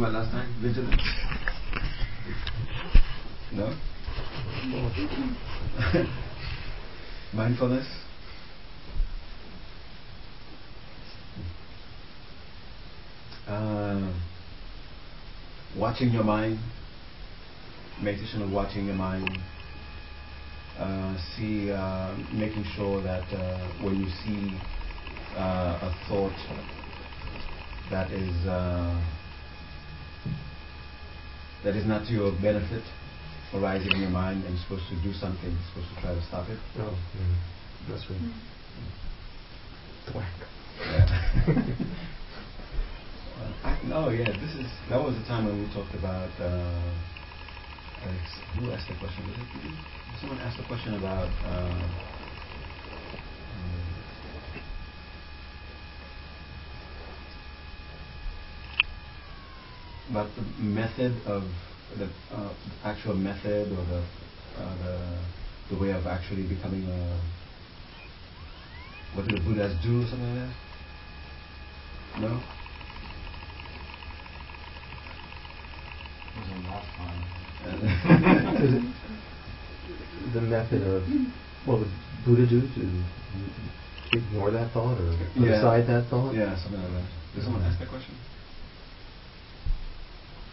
talking about last time? Vigilance? No? Mindfulness? Uh, watching your mind, meditation of watching your mind. Uh, see, uh, making sure that uh, when you see uh, a thought that is uh, that is not to your benefit arising in your mind and you're supposed to do something, you're supposed to try to stop it. Oh, yeah. that's right. Thwack. Yeah. I, no, yeah, this is that was the time when we talked about. Uh, who asked the question? Was it someone asked a question about? Uh, about the method of the uh, actual method or the, uh, the the way of actually becoming a what did the Buddhas do or something like that? No. the method of what would Buddha do to ignore that thought or put yeah. aside that thought? Yeah, something like that. Did someone ask that question?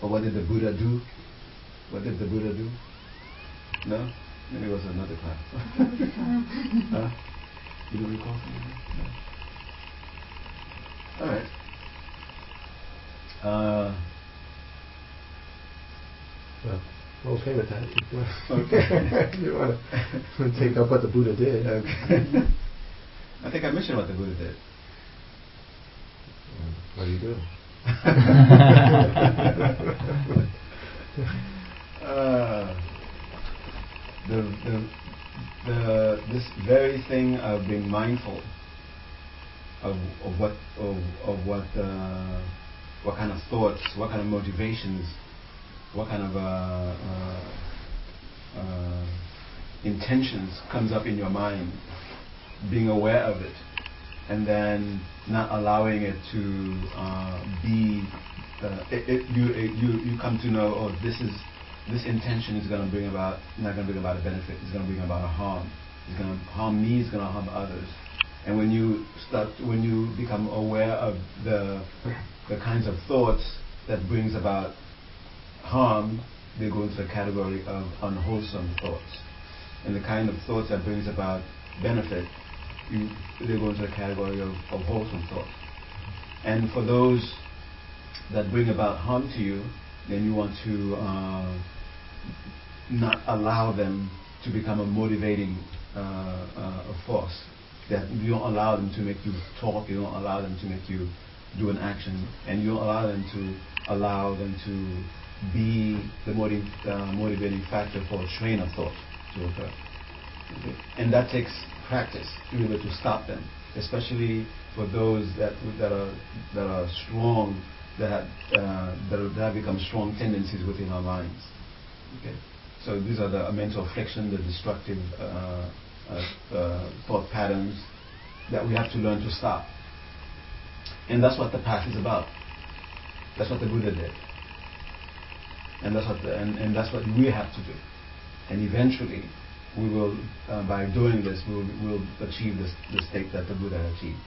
Or what did the Buddha do? What did the Buddha do? No? Maybe it was another class. huh? You don't recall something? No. All right. Uh, well, okay with that. Okay. you want to take up what the Buddha did. Okay. I think I mentioned what the Buddha did. What do you do? Uh, the, the, the, this very thing of being mindful of, of what of, of what uh, what kind of thoughts, what kind of motivations, what kind of uh, uh, uh intentions comes up in your mind, being aware of it, and then not allowing it to uh, be. Uh, it, it, you, it, you you come to know, oh, this is this intention is going to bring about not going to bring about a benefit. It's going to bring about a harm. It's going to harm me. It's going to harm others. And when you start, when you become aware of the the kinds of thoughts that brings about harm, they go into the category of unwholesome thoughts. And the kind of thoughts that brings about benefit, they go into the category of, of wholesome thoughts. And for those that bring about harm to you, then you want to uh, not allow them to become a motivating uh, uh, force. That you don't allow them to make you talk, you don't allow them to make you do an action, and you don't allow them to allow them to be the motiv- uh, motivating factor for a train of thought to occur. Okay? And that takes practice be able to stop them, especially for those that that are that are strong, that have, uh, that, that have become strong tendencies within our minds. Okay. So these are the mental affliction, the destructive uh, uh, uh, thought patterns that we have to learn to stop. And that's what the path is about. That's what the Buddha did. And that's what, the, and, and that's what we have to do. And eventually, we will, uh, by doing this, we will, we'll achieve this, the state that the Buddha achieved.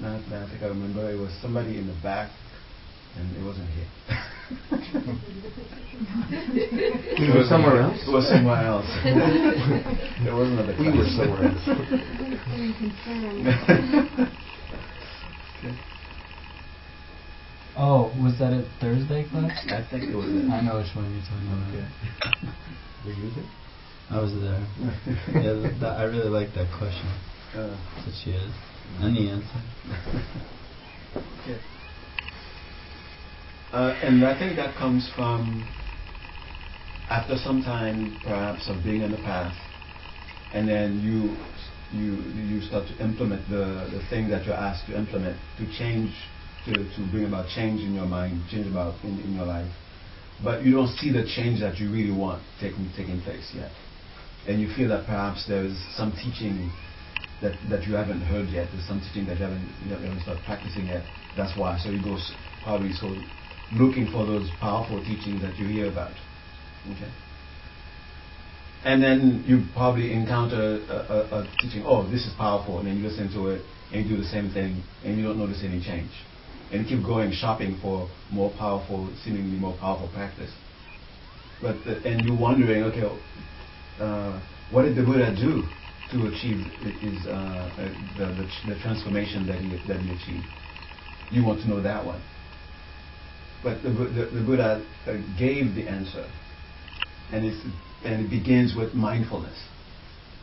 Now, now I think I remember it was somebody in the back, and it wasn't here. it was somewhere else? It was somewhere else. it wasn't at the We were somewhere else. okay. Oh, was that a Thursday class? I think it was. I know which one you're talking about. Okay. Were you there? I was there. yeah, that, I really like that question. Uh, that she is. And the answer. okay. Uh, and I think that comes from after some time, perhaps, of being in the path, and then you you you start to implement the the thing that you're asked to implement to change to, to bring about change in your mind, change about in, in your life. But you don't see the change that you really want taking taking place yet, and you feel that perhaps there is some teaching that, that you haven't heard yet. There's some teaching that you haven't, you haven't started practicing yet. That's why. So you go probably so looking for those powerful teachings that you hear about. Okay. And then you probably encounter a, a, a teaching, oh, this is powerful, and then you listen to it and you do the same thing and you don't notice any change. And keep going shopping for more powerful, seemingly more powerful practice. But the, and you're wondering, okay, uh, what did the Buddha do to achieve his, uh, the, the, the, transformation that he, that he achieved? You want to know that one. But the, the, the Buddha uh, gave the answer. And, and it begins with mindfulness.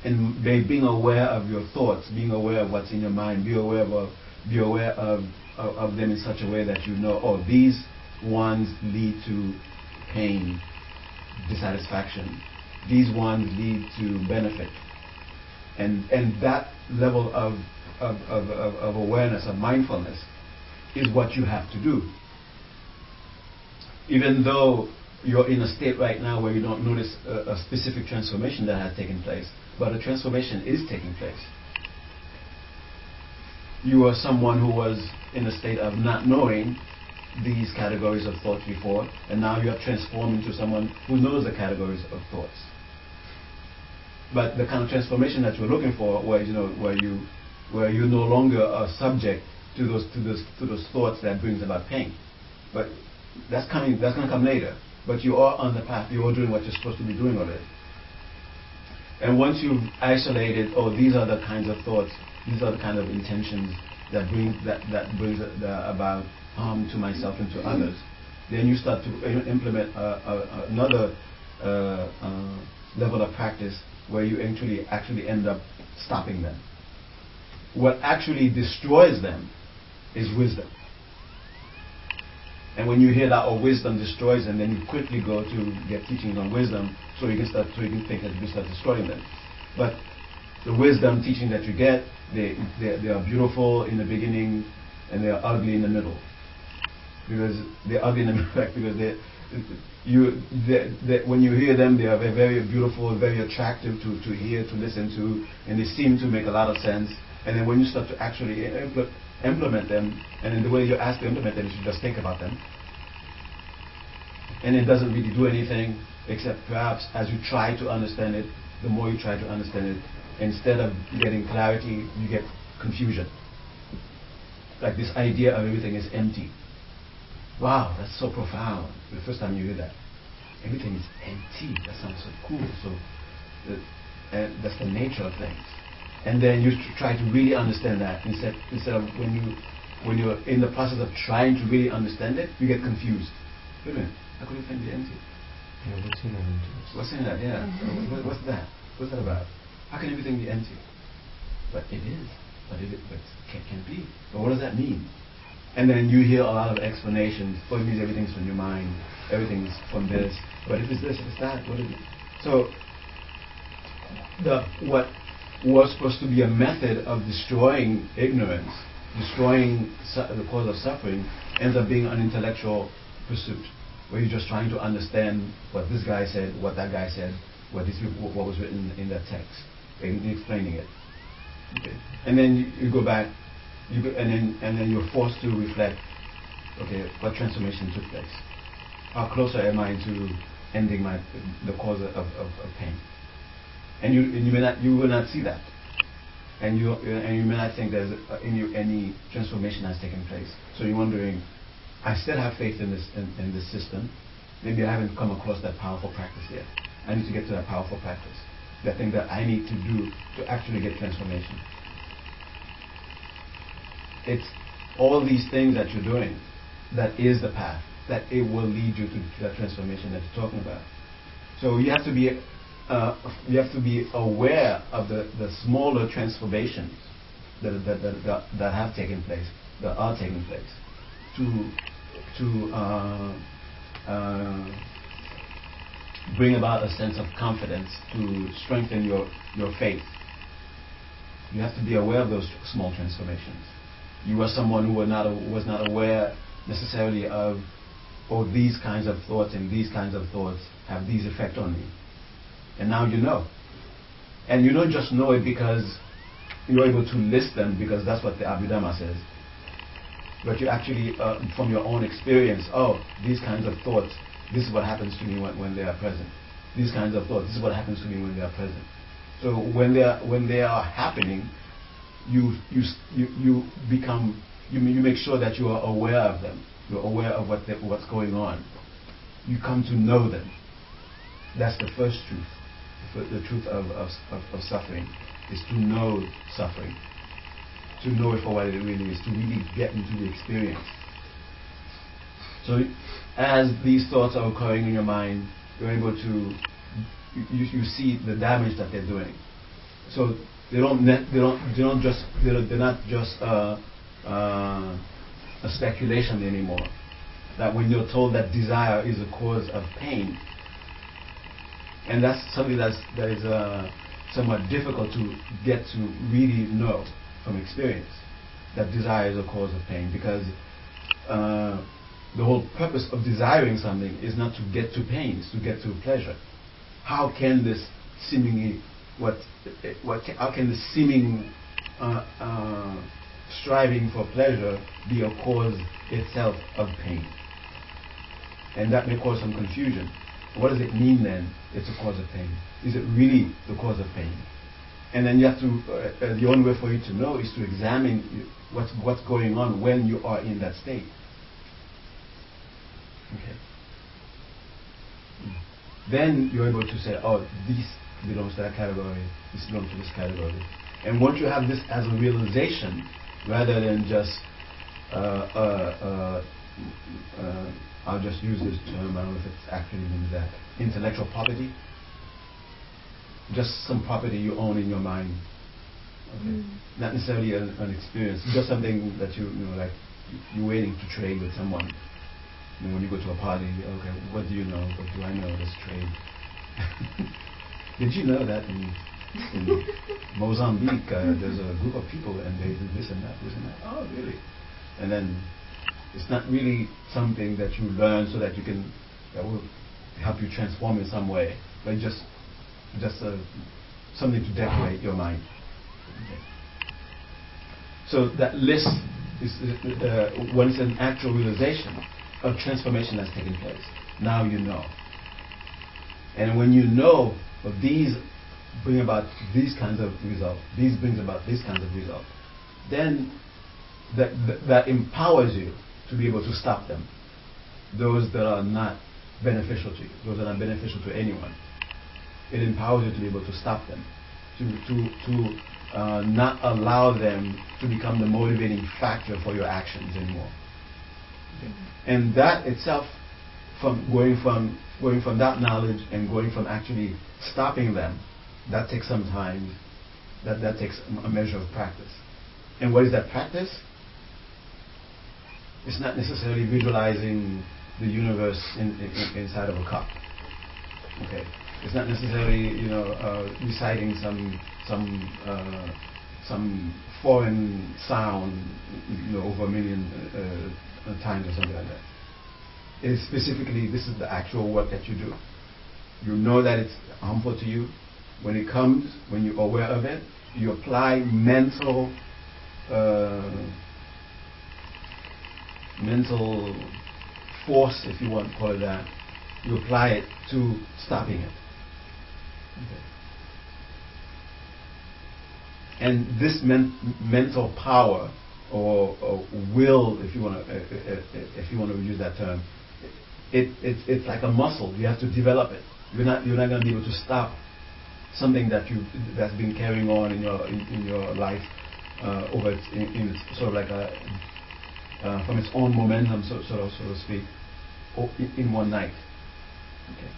And being aware of your thoughts, being aware of what's in your mind, be aware of, be aware of, of, of them in such a way that you know, oh, these ones lead to pain, dissatisfaction. These ones lead to benefit. And, and that level of, of, of, of awareness, of mindfulness, is what you have to do. Even though you're in a state right now where you don't notice a, a specific transformation that has taken place, but a transformation is taking place. You are someone who was in a state of not knowing these categories of thoughts before, and now you are transformed into someone who knows the categories of thoughts. But the kind of transformation that you're looking for, where you know, where you, where you're no longer a subject to those to those to those thoughts that brings about pain. But that's coming. That's going to come later. But you are on the path. You are doing what you're supposed to be doing already. And once you've isolated, oh, these are the kinds of thoughts, these are the kind of intentions that bring that that brings about harm to myself and to others, then you start to implement another uh, uh, level of practice where you actually actually end up stopping them. What actually destroys them is wisdom. And when you hear that, oh, wisdom destroys them, then you quickly go to get teachings on wisdom so you can start, so you can think that you can start destroying them. But the wisdom teaching that you get, they, they, they are beautiful in the beginning and they are ugly in the middle. Because they're ugly in the middle because they you they, they, when you hear them they are very, very beautiful very attractive to, to hear to listen to and they seem to make a lot of sense. And then when you start to actually impl- implement them and in the way you're asked to implement them you just think about them. And it doesn't really do anything except perhaps as you try to understand it the more you try to understand it instead of getting clarity you get confusion like this idea of everything is empty Wow, that's so profound. The first time you hear that. Everything is empty. That sounds so cool. So uh, that's the nature of things. And then you try to really understand that instead instead of when you when you're in the process of trying to really understand it, you get confused. Wait a minute, how could everything be empty? Yeah, what's in that empty? What's in that? Yeah. Mm-hmm. What, what's that? What's that about? How can everything be empty? But it is. But it, but can, can be. But what does that mean? And then you hear a lot of explanations. Oh, it means everything's from your mind. Everything's from this. But if it's this, if it's that, what is it? So, the what was supposed to be a method of destroying ignorance, destroying su- the cause of suffering, ends up being an intellectual pursuit, where you're just trying to understand what this guy said, what that guy said, what this what was written in that text, and explaining it. Okay. And then you, you go back you go, and then and then you're forced to reflect. Okay, what transformation took place? How closer am I to ending my the cause of, of, of pain? And you and you may not you will not see that, and you and you may not think there's any any transformation has taken place. So you're wondering, I still have faith in this in, in this system. Maybe I haven't come across that powerful practice yet. I need to get to that powerful practice. The thing that I need to do to actually get transformation it's all these things that you're doing that is the path, that it will lead you to that transformation that you're talking about. So you have to be, uh, you have to be aware of the, the smaller transformations that, that, that, that, have taken place, that are taking place, to, to uh, uh, bring about a sense of confidence, to strengthen your, your faith. You have to be aware of those small transformations you were someone who was not, was not aware necessarily of, oh, these kinds of thoughts and these kinds of thoughts have these effect on me. And now you know. And you don't just know it because you're able to list them because that's what the Abhidhamma says. But you actually, uh, from your own experience, oh, these kinds of thoughts, this is what happens to me when, when they are present. These kinds of thoughts, this is what happens to me when they are present. So when they are, when they are happening, you, you, you, you become, you, you make sure that you are aware of them. You're aware of what what's going on. You come to know them. That's the first truth. The, the truth of, of, of, of suffering is to know suffering. To know it for what it really is. To really get into the experience. So as these thoughts are occurring in your mind, you're able to you, you see the damage that they're doing. So they don't they don't they don't just they're, they're not just uh, uh, a speculation anymore. That when you're told that desire is a cause of pain, and that's something that's that is uh, somewhat difficult to get to really know from experience. That desire is a cause of pain because uh, the whole purpose of desiring something is not to get to pain, it's to get to pleasure. How can this seemingly what what how can the seeming uh, uh, striving for pleasure be a cause itself of pain? And that may cause some confusion. What does it mean then? It's a cause of pain. Is it really the cause of pain? And then you have to. Uh, uh the only way for you to know is to examine what's what's going on when you are in that state. Okay. Then you're able to say, oh, this belongs to that category, this belongs to this category. And once you have this as a realization, rather than just, uh, uh, uh, uh I'll just use this term, I don't know if it actually means that, intellectual property. Just some property you own in your mind. Okay. Mm. Not necessarily an, an, experience, just something that you, you know, like you're waiting to trade with someone when you go to a party, okay, what do you know? What do I know? Let's trade. Did you know that in, in Mozambique uh, there's a group of people and they do this and that, this and that? Oh, really? And then it's not really something that you learn so that you can that will help you transform in some way, but just just uh, something to decorate your mind. Okay. So that list is uh, when it's an actual realization, a transformation that's taking place. Now you know. And when you know these bring about these kinds of results, these brings about these kinds of results, then that, that, that empowers you to be able to stop them. Those that are not beneficial to you, those that are beneficial to anyone. It empowers you to be able to stop them, to, to, to uh, not allow them to become the motivating factor for your actions anymore. And that itself, from going from going from that knowledge and going from actually stopping them, that takes some time. That that takes a measure of practice. And what is that practice? It's not necessarily visualizing the universe in, in, inside of a cup. Okay. It's not necessarily you know uh, reciting some some uh, some foreign sound you know over a million uh, times or something like that. Specifically, this is the actual work that you do. You know that it's harmful to you. When it comes, when you're aware of it, you apply mental, uh, mental force, if you want to call it that. You apply it to stopping it. Okay. And this men- mental power or, or will, if you want to, if you want to use that term, it, it, it's like a muscle. You have to develop it. You're not, you're not going to be able to stop something that you that's been carrying on in your in, in your life uh, over in, in, sort of like a uh, from its own momentum, so, of so to speak, in, in one night. Okay,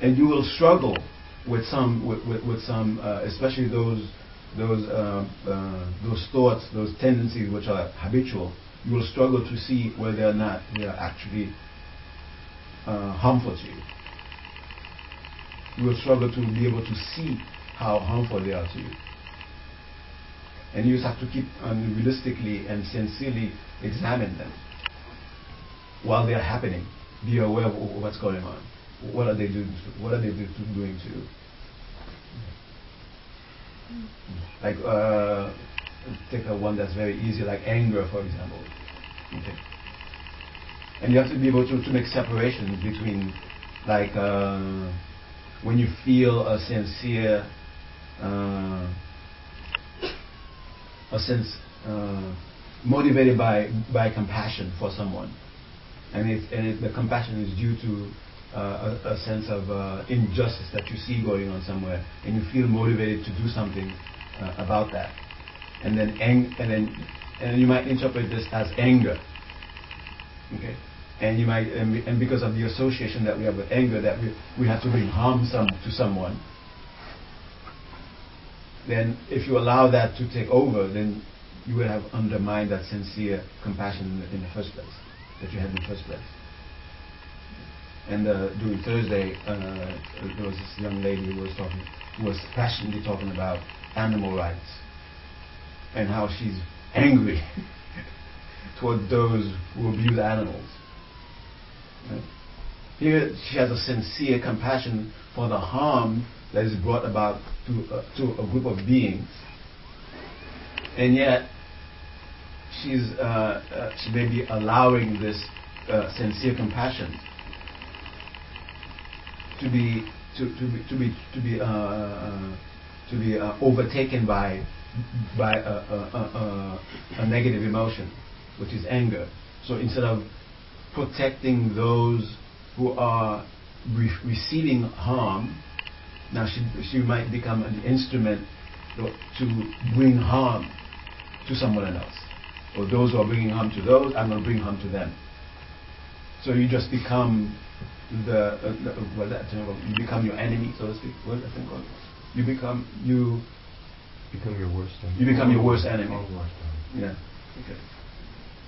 and you will struggle with some with, with, with some, uh, especially those those, uh, uh, those thoughts, those tendencies which are habitual, you will struggle to see whether or not they are actually uh, harmful to you. You will struggle to be able to see how harmful they are to you. And you just have to keep um, realistically and sincerely examine them while they are happening. Be aware of what's going on. What are they doing? What are they doing to you? Like, uh, take a one that's very easy, like anger, for example. Okay. And you have to be able to, to make separations between, like, uh, when you feel a sincere, uh, a sense, uh, motivated by, by compassion for someone. And, it, and it, the compassion is due to a, a, sense of uh, injustice that you see going on somewhere, and you feel motivated to do something uh, about that. And then, ang- and then, and you might interpret this as anger. Okay, and you might, and, and because of the association that we have with anger, that we, we have to bring harm some to someone. Then, if you allow that to take over, then you will have undermined that sincere compassion in the, in the first place that you had in the first place. And uh, during Thursday, uh, there was this young lady who was talking, who was passionately talking about animal rights and how she's angry toward those who abuse animals. Right? Here, she has a sincere compassion for the harm that is brought about to, uh, to a group of beings, and yet she's uh, uh, she may be allowing this uh, sincere compassion to be to, to be to be to be uh, to be uh, overtaken by by a, a, a, a, negative emotion, which is anger. So instead of protecting those who are re- receiving harm, now she she might become an instrument to bring harm to someone else, or those who are bringing harm to those, I'm going to bring harm to them. So you just become the, uh, the well, that, you become your enemy, so to speak. What I think you become you become your worst enemy. You become your worst enemy. Yeah. Okay.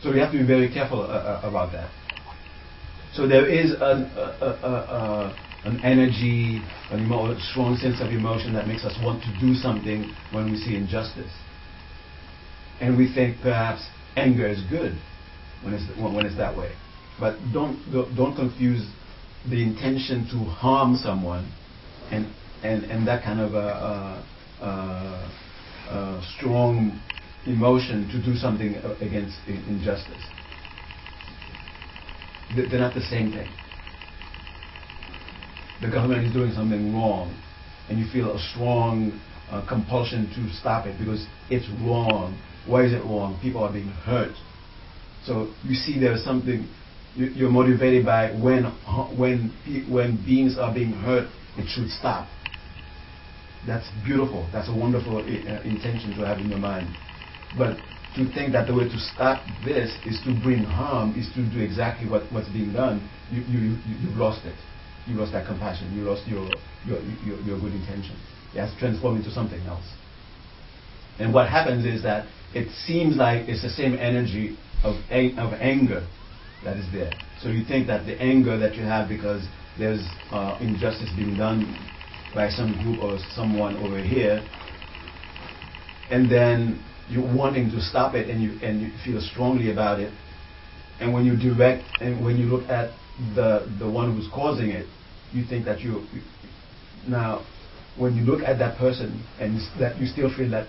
So we have to be very careful uh, uh, about that. So there is an, uh, an energy, an emo- a strong sense of emotion that makes us want to do something when we see injustice. And we think perhaps anger is good when it's, when it's that way. But don't, don't confuse the intention to harm someone and, and, and that kind of a, a, a, a strong emotion to do something against injustice. They're not the same thing. The government is doing something wrong, and you feel a strong uh, compulsion to stop it because it's wrong. Why is it wrong? People are being hurt. So you see there's something you're motivated by when when when beings are being hurt, it should stop. That's beautiful. That's a wonderful uh, intention to have in your mind. But to think that the way to stop this is to bring harm, is to do exactly what, what's being done, you, you, you, you've lost it. You lost that compassion. You lost your, your, your, your good intention. It has transformed into something else. And what happens is that it seems like it's the same energy of, of anger that is there. So you think that the anger that you have because there's uh, injustice being done by some group or someone over here, and then you're wanting to stop it and you and you feel strongly about it, and when you direct and when you look at the the one who's causing it, you think that you now when you look at that person and that you still feel that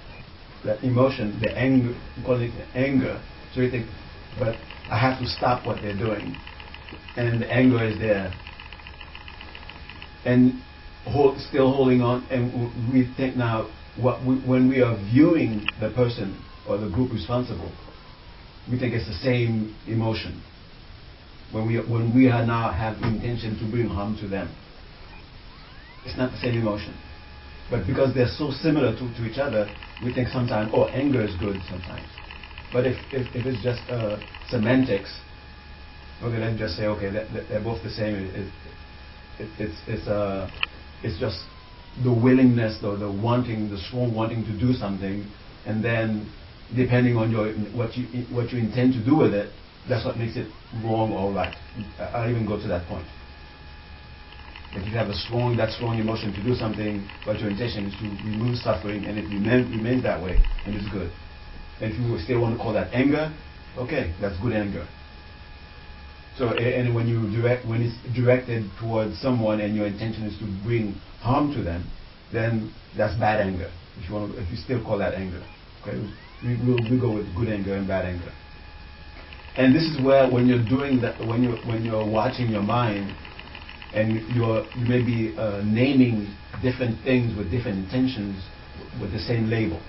that emotion, the anger, call it anger, so you think, but I have to stop what they're doing. And the anger is there. And hold, still holding on, and we think now, what we, when we are viewing the person or the group responsible, we think it's the same emotion. When we, when we are now have the intention to bring harm to them, it's not the same emotion. But because they're so similar to, to each other, we think sometimes, oh, anger is good sometimes. But if, if, if it's just uh, semantics, okay, let's just say, okay, they're, both the same. It, it, it, it's, it's, uh, it's just the willingness, the, the wanting, the strong wanting to do something, and then depending on your what you what you intend to do with it, that's what makes it wrong or right. I'll even go to that point. If you have a strong that strong emotion to do something, but your intention is to remove suffering, and it remains remains that way, and it's good. And if you still want to call that anger, okay, that's good anger. So, and when you direct, when it's directed towards someone and your intention is to bring harm to them, then that's bad anger. if you want, if you still call that anger. Okay, we will we go with good anger and bad anger. And this is where when you're doing that, when you when you're watching your mind, and you're you may be uh, naming different things with different intentions with the same label.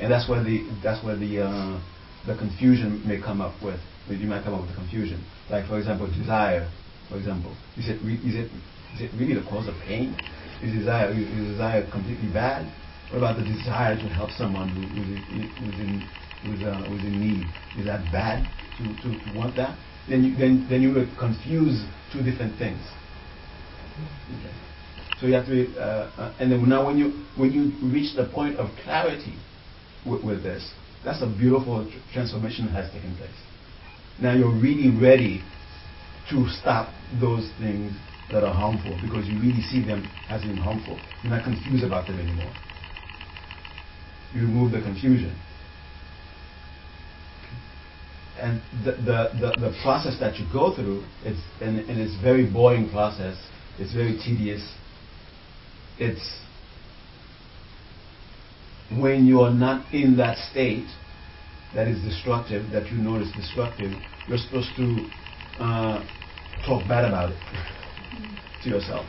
And that's where the that's where the uh, the confusion may come up with. You might come up with the confusion. Like for example, desire. For example, is it re- is it is it really the cause of pain? Is desire is desire completely bad? What about the desire to help someone who, who's, in, who's in who's, uh, who's in need? Is that bad to, to, to want that? Then you then then you would confuse two different things. Okay. So you have to, uh, uh, and then now when you when you reach the point of clarity with, with this, that's a beautiful tr- transformation that has taken place. Now you're really ready to stop those things that are harmful because you really see them as being harmful. You're not confused about them anymore. You remove the confusion. And the, the, the, the process that you go through, it's, and, and it's very boring process. It's very tedious. It's when you are not in that state that is destructive, that you know is destructive, you're supposed to uh, talk bad about it to yourself.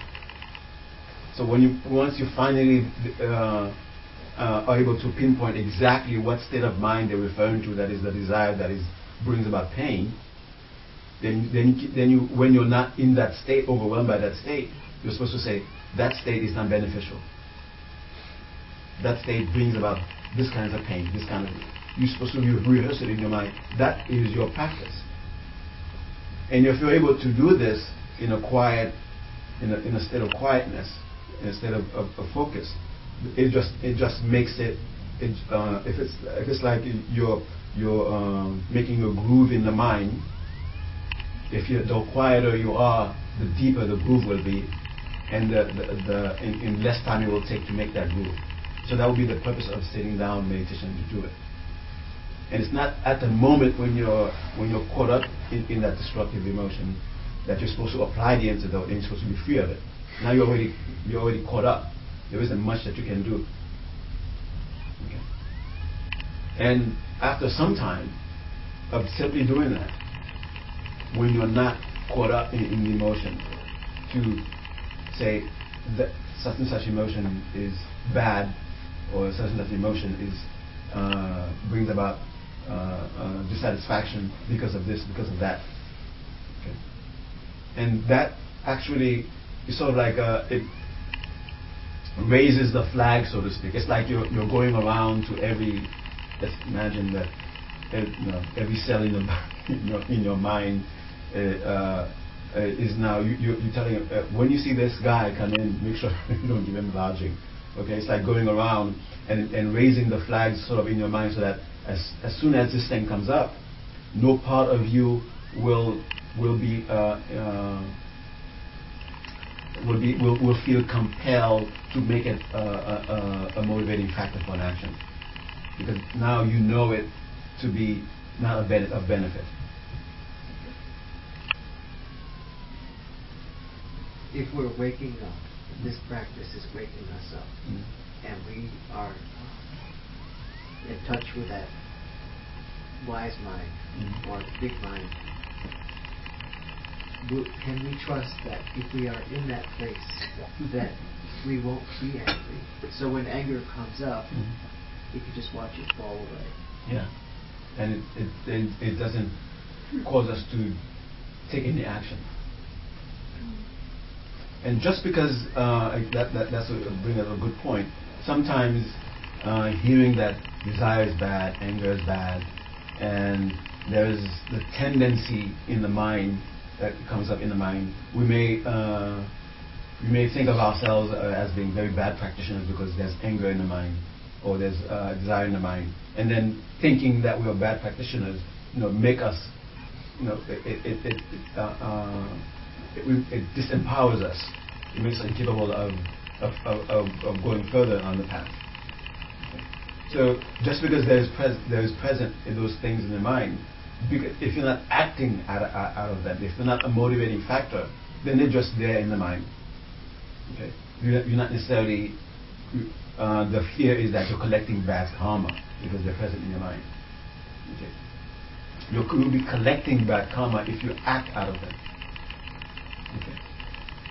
So when you once you finally uh, uh, are able to pinpoint exactly what state of mind they're referring to, that is the desire that is brings about pain, then then then you when you're not in that state, overwhelmed by that state, you're supposed to say that state is not beneficial. That state brings about this kind of pain, this kind of. You're supposed to rehearse it in your mind. That is your practice. And if you're able to do this in a quiet, in a, in a state of quietness, in a state of, of, of focus, it just it just makes it. it uh, if it's if it's like you're you're um, making a groove in the mind. If you the quieter you are, the deeper the groove will be, and the, the, the in, in less time it will take to make that groove. So that would be the purpose of sitting down meditation to do it. And it's not at the moment when you're when you're caught up in, in that destructive emotion that you're supposed to apply the antidote and you're supposed to be free of it. Now you're already you're already caught up. There isn't much that you can do. Okay. And after some time of simply doing that, when you're not caught up in, in the emotion, to say that such and such emotion is bad or such and such emotion is uh, brings about uh, uh, dissatisfaction because of this, because of that. Okay. And that actually is sort of like uh, it raises the flag, so to speak. It's like you're, you're going around to every, let's imagine that every, you know, every cell in, the, in, your, in your mind uh, uh, is now, you, you, you're telling, uh, when you see this guy come in, make sure you don't give him lodging. Okay, it's like going around and, and raising the flags sort of in your mind so that as, as soon as this thing comes up, no part of you will will be uh, uh, will be will, will feel compelled to make it a, a, a, motivating factor for an action because now you know it to be not a ben- of benefit. If we're waking up, this practice is waking us up, Mm. and we are in touch with that wise mind Mm. or big mind. Can we trust that if we are in that place, that we won't be angry? So when anger comes up, Mm. we can just watch it fall away. Yeah, and it, it, it, it doesn't cause us to take any action. And just because uh, that, that that's a, bring up a good point. Sometimes uh, hearing that desire is bad, anger is bad, and there is the tendency in the mind that comes up in the mind. We may uh, we may think of ourselves uh, as being very bad practitioners because there's anger in the mind or there's uh, desire in the mind, and then thinking that we are bad practitioners, you know, make us, you know, it it it, it, uh, it, it disempowers us. It makes us incapable of of, of, of, going further on the path. So just because there is, pres- there is present in those things in the mind, because if you're not acting out of, out of them, if they're not a motivating factor, then they're just there in the mind. Okay, you're, you're not necessarily uh, the fear is that you're collecting bad karma because they're present in your mind. Okay. You'll, you'll be collecting bad karma if you act out of them.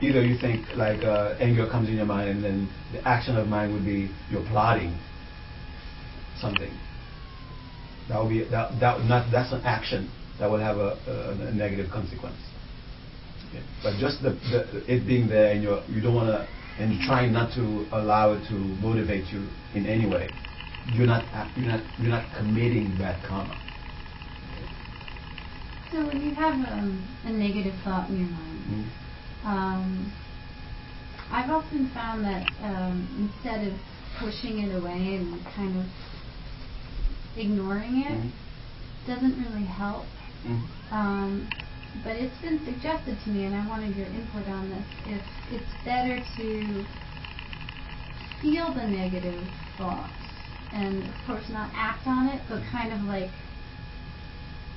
Either you think like uh, anger comes in your mind and then the action of mind would be you're plotting something. That would be that, that not that's an action that will have a, a, a negative consequence. Okay. But just the, the, it being there and you're, you don't want to and you're trying not to allow it to motivate you in any way, you're not you're not you're not committing bad karma. So when you have um, a negative thought in your mind, Mm. Um, I've often found that um, instead of pushing it away and kind of ignoring it, Mhm. doesn't really help. Mm. Um, but it's been suggested to me, and I wanted your input on this. If it's better to feel the negative thoughts and, of course, not act on it, but kind of like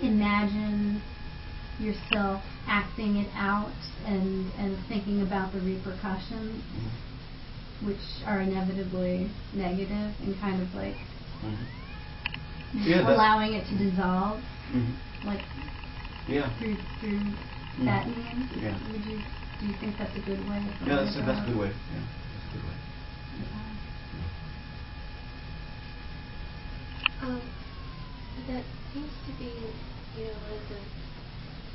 imagine yourself acting it out and, and thinking about the repercussions, Mhm. which are inevitably negative, and kind of like Mhm. Yeah, allowing it to dissolve, Mhm. like Yeah. through through Mhm. that means. Yeah. Would you do you think that's a good way? Of Yeah, that's a, that's a good way. Yeah, that's a good way. it? Um, that seems to be, you know, one of the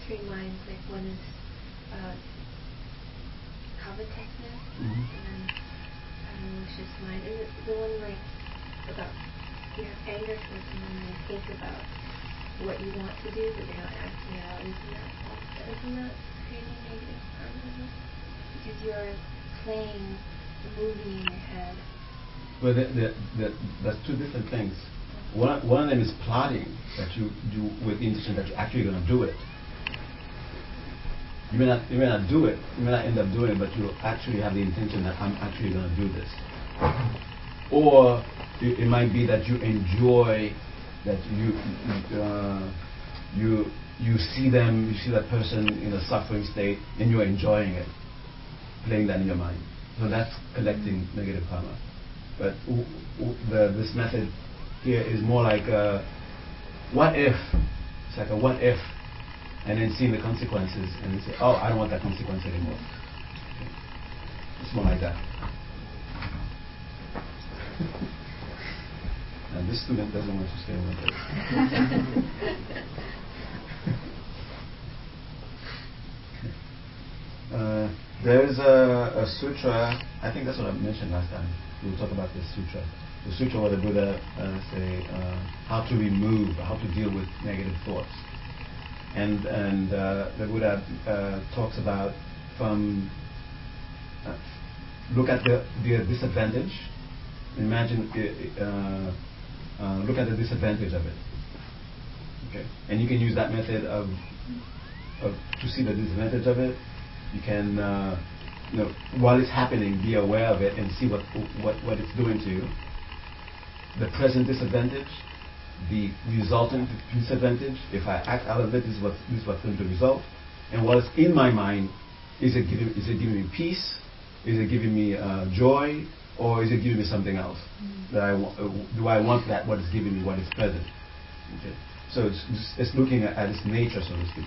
three minds. Like one is uh, covetousness, Mhm. and then uh, malicious mind, and the, the one like about you have anger towards someone and you think about what you want to do, but you're not acting it out. Isn't that isn't that creating negative karma? Because you're playing a movie in your head. Well, the, the, the, that's two different things. One, one of them is plotting that you do with the intention that you're actually going to do it. You may not, you may not do it. You may not end up doing it, but you actually have the intention that I'm actually going to do this. Or it, it might be that you enjoy that you uh, you you see them, you see that person in a suffering state, and you're enjoying it, playing that in your mind. So that's collecting negative karma. But w- w- the, this method here is more like a what if? It's like a what if, and then seeing the consequences, and then say, oh, I don't want that consequence anymore. It's more like that. And this student doesn't want to stay with it. Uh, there is a, a sutra, I think that's what I mentioned last time. We will talk about this sutra. The sutra where the Buddha uh, say uh, how to remove, how to deal with negative thoughts. And, uh, the Buddha talks about from, uh, look at the, disadvantage, imagine, uh, look at the disadvantage of it. Okay? And you can use that method of, to see the disadvantage of it you can, you know, while it's happening, be aware of it and see what it's doing to you. The present disadvantage, the resultant disadvantage. If I act out of it, this is, what, this is what's going to result. And what's in my mind, is it giving, is it giving me peace? Is it giving me uh, joy? Or is it giving me something else? Mm-hmm. That I wa- uh, do I want that? What is giving me? What is present? Okay. So it's, it's looking at, at its nature, so to speak.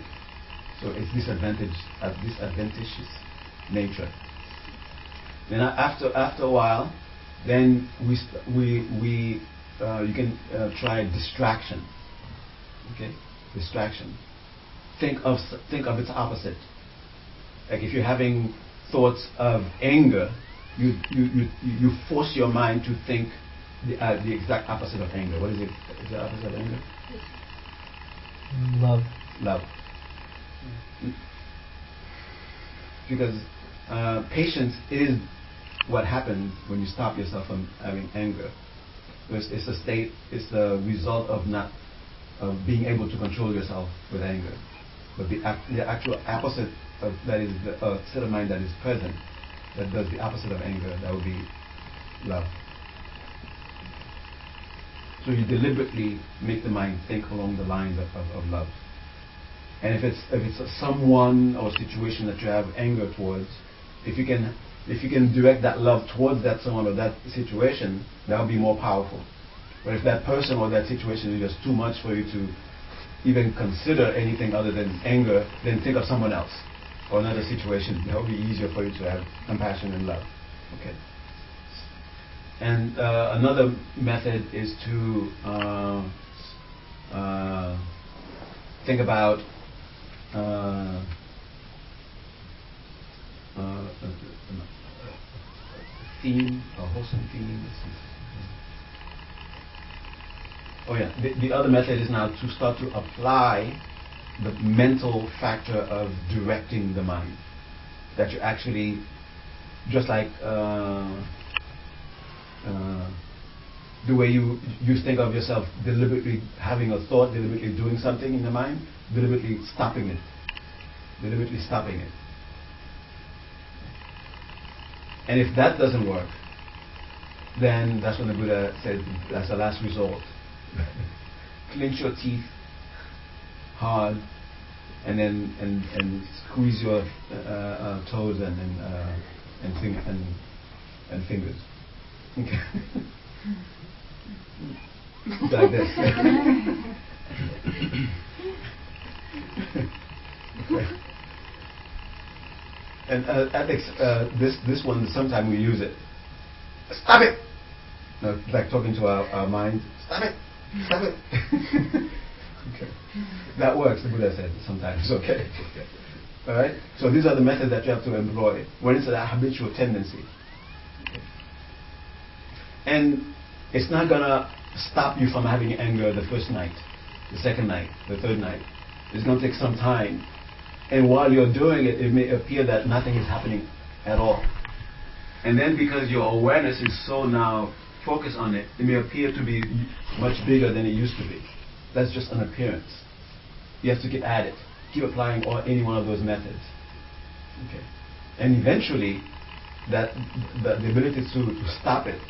So it's disadvantage, uh, disadvantageous nature. Then after after a while, then we st- we we uh, you can uh, try distraction. Okay, distraction. Think of think of its opposite. Like if you're having thoughts of anger, you you you, you force your mind to think the, uh, the exact opposite of anger. What is it? Is the opposite of anger? Love. love. Because uh, patience is what happens when you stop yourself from having anger. It's, a state, it's the result of not of being able to control yourself with anger. But the, the actual opposite of that is the uh, of mind that is present, that does the opposite of anger, that would be love. So you deliberately make the mind think along the lines of, of, of love. And if it's if it's someone or situation that you have anger towards, if you can if you can direct that love towards that someone or that situation, that will be more powerful. But if that person or that situation is just too much for you to even consider anything other than anger, then think of someone else or another situation. That will be easier for you to have compassion and love. Okay. And uh, another method is to uh, uh, think about uh, uh, a, theme, a wholesome theme. Oh yeah, the, the other method is now to start to apply the mental factor of directing the mind. That you actually, just like uh, uh, the way you you think of yourself deliberately having a thought, deliberately doing something in the mind, deliberately stopping it, deliberately stopping it. And if that doesn't work, then that's when the Buddha said that's the last resort. Clench your teeth hard, and then and, and squeeze your uh, uh, toes and and, uh, and, fing- and and fingers. Okay. like this. okay. And uh, ethics, uh, this this one sometimes we use it. Stop it. No, like talking to our, our mind. Stop it. Stop it. okay. That works. The Buddha said sometimes. Okay. All right. So these are the methods that you have to employ when it's a habitual tendency. And it's not gonna stop you from having anger the first night, the second night, the third night. It's gonna take some time and while you're doing it, it may appear that nothing is happening at all. And then because your awareness is so now focused on it, it may appear to be much bigger than it used to be. That's just an appearance. You have to keep at it. Keep applying all, any one of those methods. Okay. And eventually, that the, the ability to, to stop it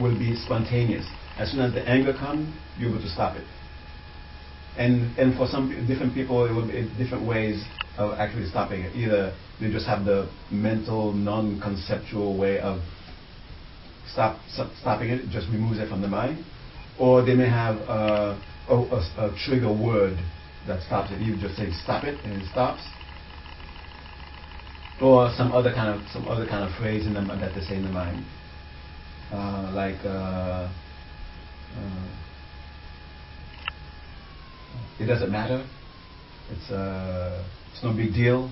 will be spontaneous. As soon as the anger comes, you're able to stop it. And, and for some different people, it would be different ways of actually stopping it. Either they just have the mental, non-conceptual way of stop, stop stopping it, just removes it from the mind, or they may have a, a, a, trigger word that stops it. You just say stop it, and it stops. Or some other kind of some other kind of phrase in the, that they say in the mind, uh, like. Uh, uh, it doesn't matter. It's uh, it's no big deal.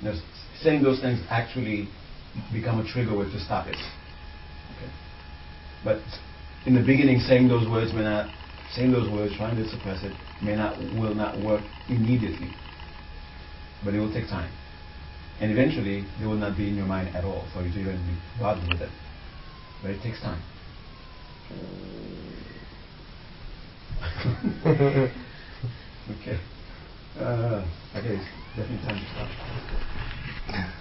You know, saying those things actually become a trigger word to stop it. Okay. But in the beginning, saying those words may not saying those words, trying to suppress it, may not will not work immediately. But it will take time. And eventually they will not be in your mind at all for you to even be bothered with it. But it takes time. okay. Uh, okay, definitely time to stop.